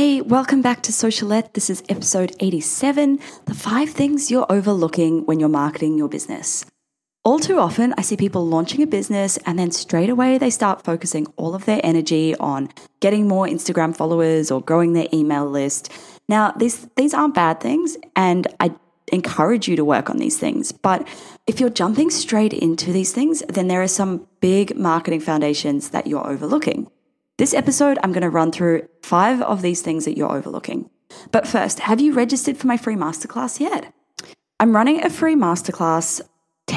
Hey, welcome back to Socialette. This is episode 87 The Five Things You're Overlooking When You're Marketing Your Business. All too often, I see people launching a business and then straight away they start focusing all of their energy on getting more Instagram followers or growing their email list. Now, these, these aren't bad things, and I encourage you to work on these things. But if you're jumping straight into these things, then there are some big marketing foundations that you're overlooking. This episode, I'm going to run through five of these things that you're overlooking. But first, have you registered for my free masterclass yet? I'm running a free masterclass,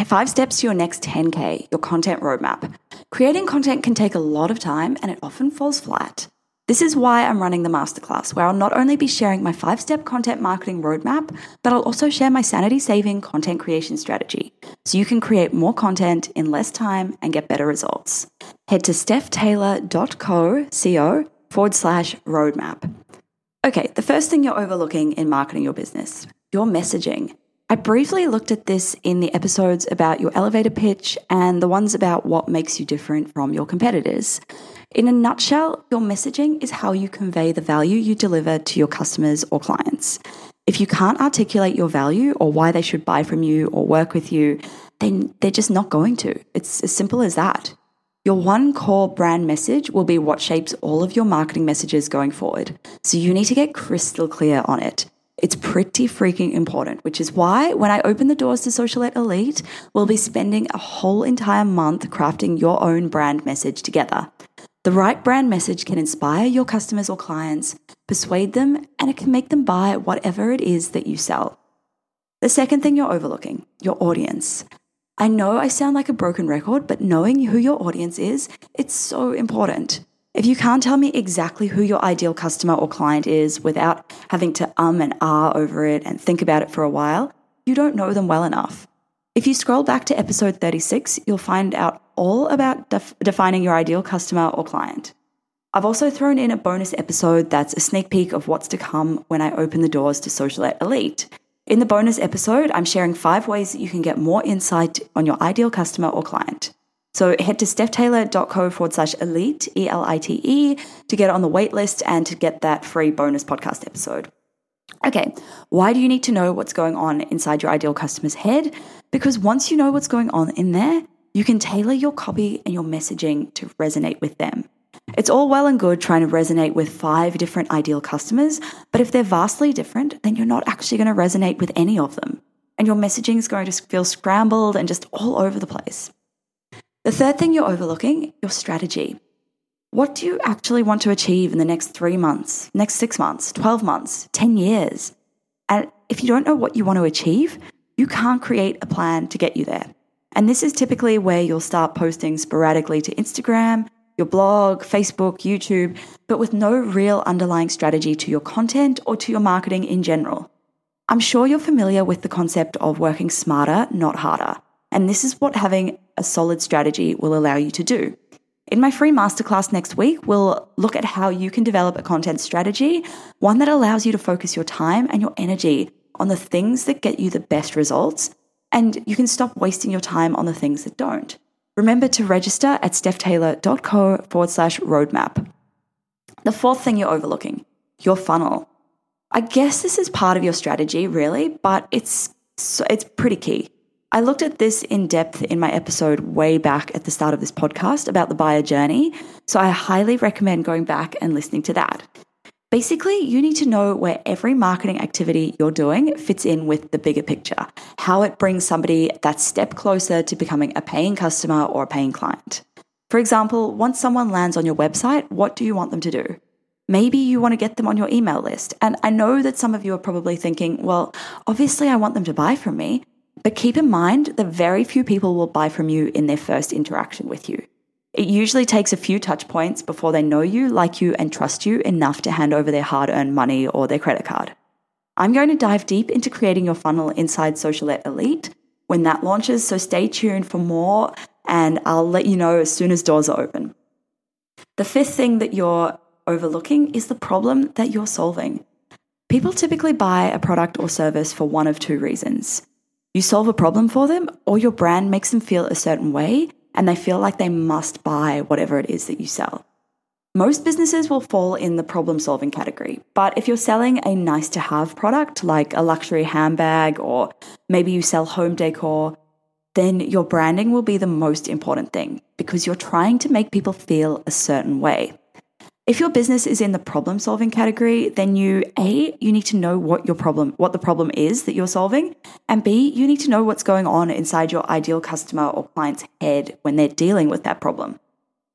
five steps to your next 10K, your content roadmap. Creating content can take a lot of time and it often falls flat. This is why I'm running the masterclass, where I'll not only be sharing my five step content marketing roadmap, but I'll also share my sanity saving content creation strategy so you can create more content in less time and get better results. Head to stephtaylor.co forward slash roadmap. Okay, the first thing you're overlooking in marketing your business your messaging. I briefly looked at this in the episodes about your elevator pitch and the ones about what makes you different from your competitors. In a nutshell, your messaging is how you convey the value you deliver to your customers or clients. If you can't articulate your value or why they should buy from you or work with you, then they're just not going to. It's as simple as that. Your one core brand message will be what shapes all of your marketing messages going forward. So you need to get crystal clear on it. It's pretty freaking important, which is why when I open the doors to Socialette Elite, we'll be spending a whole entire month crafting your own brand message together. The right brand message can inspire your customers or clients, persuade them, and it can make them buy whatever it is that you sell. The second thing you're overlooking, your audience. I know I sound like a broken record, but knowing who your audience is, it's so important. If you can't tell me exactly who your ideal customer or client is without having to um and ah over it and think about it for a while, you don't know them well enough. If you scroll back to episode 36, you'll find out all about def- defining your ideal customer or client. I've also thrown in a bonus episode that's a sneak peek of what's to come when I open the doors to Socialette Elite. In the bonus episode, I'm sharing five ways that you can get more insight on your ideal customer or client. So head to stephtaylor.co forward slash elite, E L I T E, to get on the waitlist and to get that free bonus podcast episode. Okay, why do you need to know what's going on inside your ideal customer's head? Because once you know what's going on in there, you can tailor your copy and your messaging to resonate with them. It's all well and good trying to resonate with five different ideal customers, but if they're vastly different, then you're not actually going to resonate with any of them. And your messaging is going to feel scrambled and just all over the place. The third thing you're overlooking, your strategy. What do you actually want to achieve in the next three months, next six months, 12 months, 10 years? And if you don't know what you want to achieve, you can't create a plan to get you there. And this is typically where you'll start posting sporadically to Instagram, your blog, Facebook, YouTube, but with no real underlying strategy to your content or to your marketing in general. I'm sure you're familiar with the concept of working smarter, not harder. And this is what having a solid strategy will allow you to do. In my free masterclass next week, we'll look at how you can develop a content strategy, one that allows you to focus your time and your energy on the things that get you the best results and you can stop wasting your time on the things that don't. Remember to register at stephtaylor.co forward slash roadmap. The fourth thing you're overlooking, your funnel. I guess this is part of your strategy, really, but it's it's pretty key. I looked at this in depth in my episode way back at the start of this podcast about the buyer journey, so I highly recommend going back and listening to that. Basically, you need to know where every marketing activity you're doing fits in with the bigger picture, how it brings somebody that step closer to becoming a paying customer or a paying client. For example, once someone lands on your website, what do you want them to do? Maybe you want to get them on your email list. And I know that some of you are probably thinking, well, obviously I want them to buy from me, but keep in mind that very few people will buy from you in their first interaction with you. It usually takes a few touch points before they know you, like you, and trust you enough to hand over their hard earned money or their credit card. I'm going to dive deep into creating your funnel inside Socialette Elite when that launches, so stay tuned for more and I'll let you know as soon as doors are open. The fifth thing that you're overlooking is the problem that you're solving. People typically buy a product or service for one of two reasons. You solve a problem for them, or your brand makes them feel a certain way and they feel like they must buy whatever it is that you sell. Most businesses will fall in the problem solving category, but if you're selling a nice to have product like a luxury handbag or maybe you sell home decor, then your branding will be the most important thing because you're trying to make people feel a certain way. If your business is in the problem solving category, then you A, you need to know what your problem what the problem is that you're solving, and B, you need to know what's going on inside your ideal customer or client's head when they're dealing with that problem.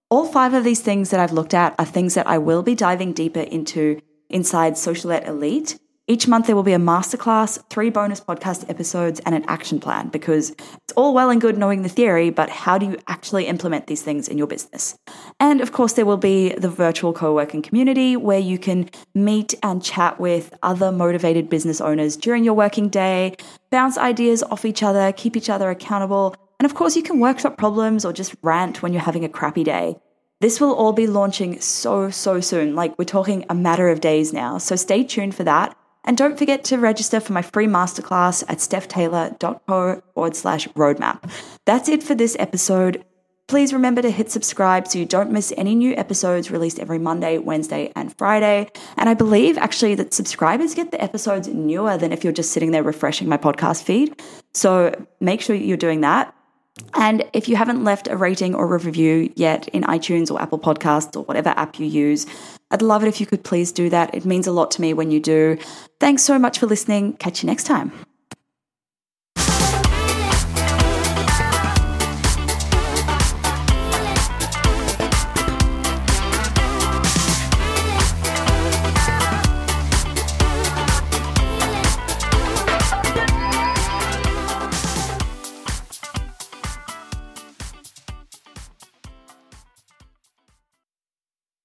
All five of these things that I've looked at are things that I will be diving deeper into inside Socialette Elite. Each month, there will be a masterclass, three bonus podcast episodes, and an action plan because it's all well and good knowing the theory, but how do you actually implement these things in your business? And of course, there will be the virtual co working community where you can meet and chat with other motivated business owners during your working day, bounce ideas off each other, keep each other accountable, and of course, you can workshop problems or just rant when you're having a crappy day. This will all be launching so, so soon. Like we're talking a matter of days now. So stay tuned for that. And don't forget to register for my free masterclass at stephtaylor.co forward slash roadmap. That's it for this episode. Please remember to hit subscribe so you don't miss any new episodes released every Monday, Wednesday, and Friday. And I believe actually that subscribers get the episodes newer than if you're just sitting there refreshing my podcast feed. So make sure you're doing that. And if you haven't left a rating or review yet in iTunes or Apple Podcasts or whatever app you use, I'd love it if you could please do that. It means a lot to me when you do. Thanks so much for listening. Catch you next time.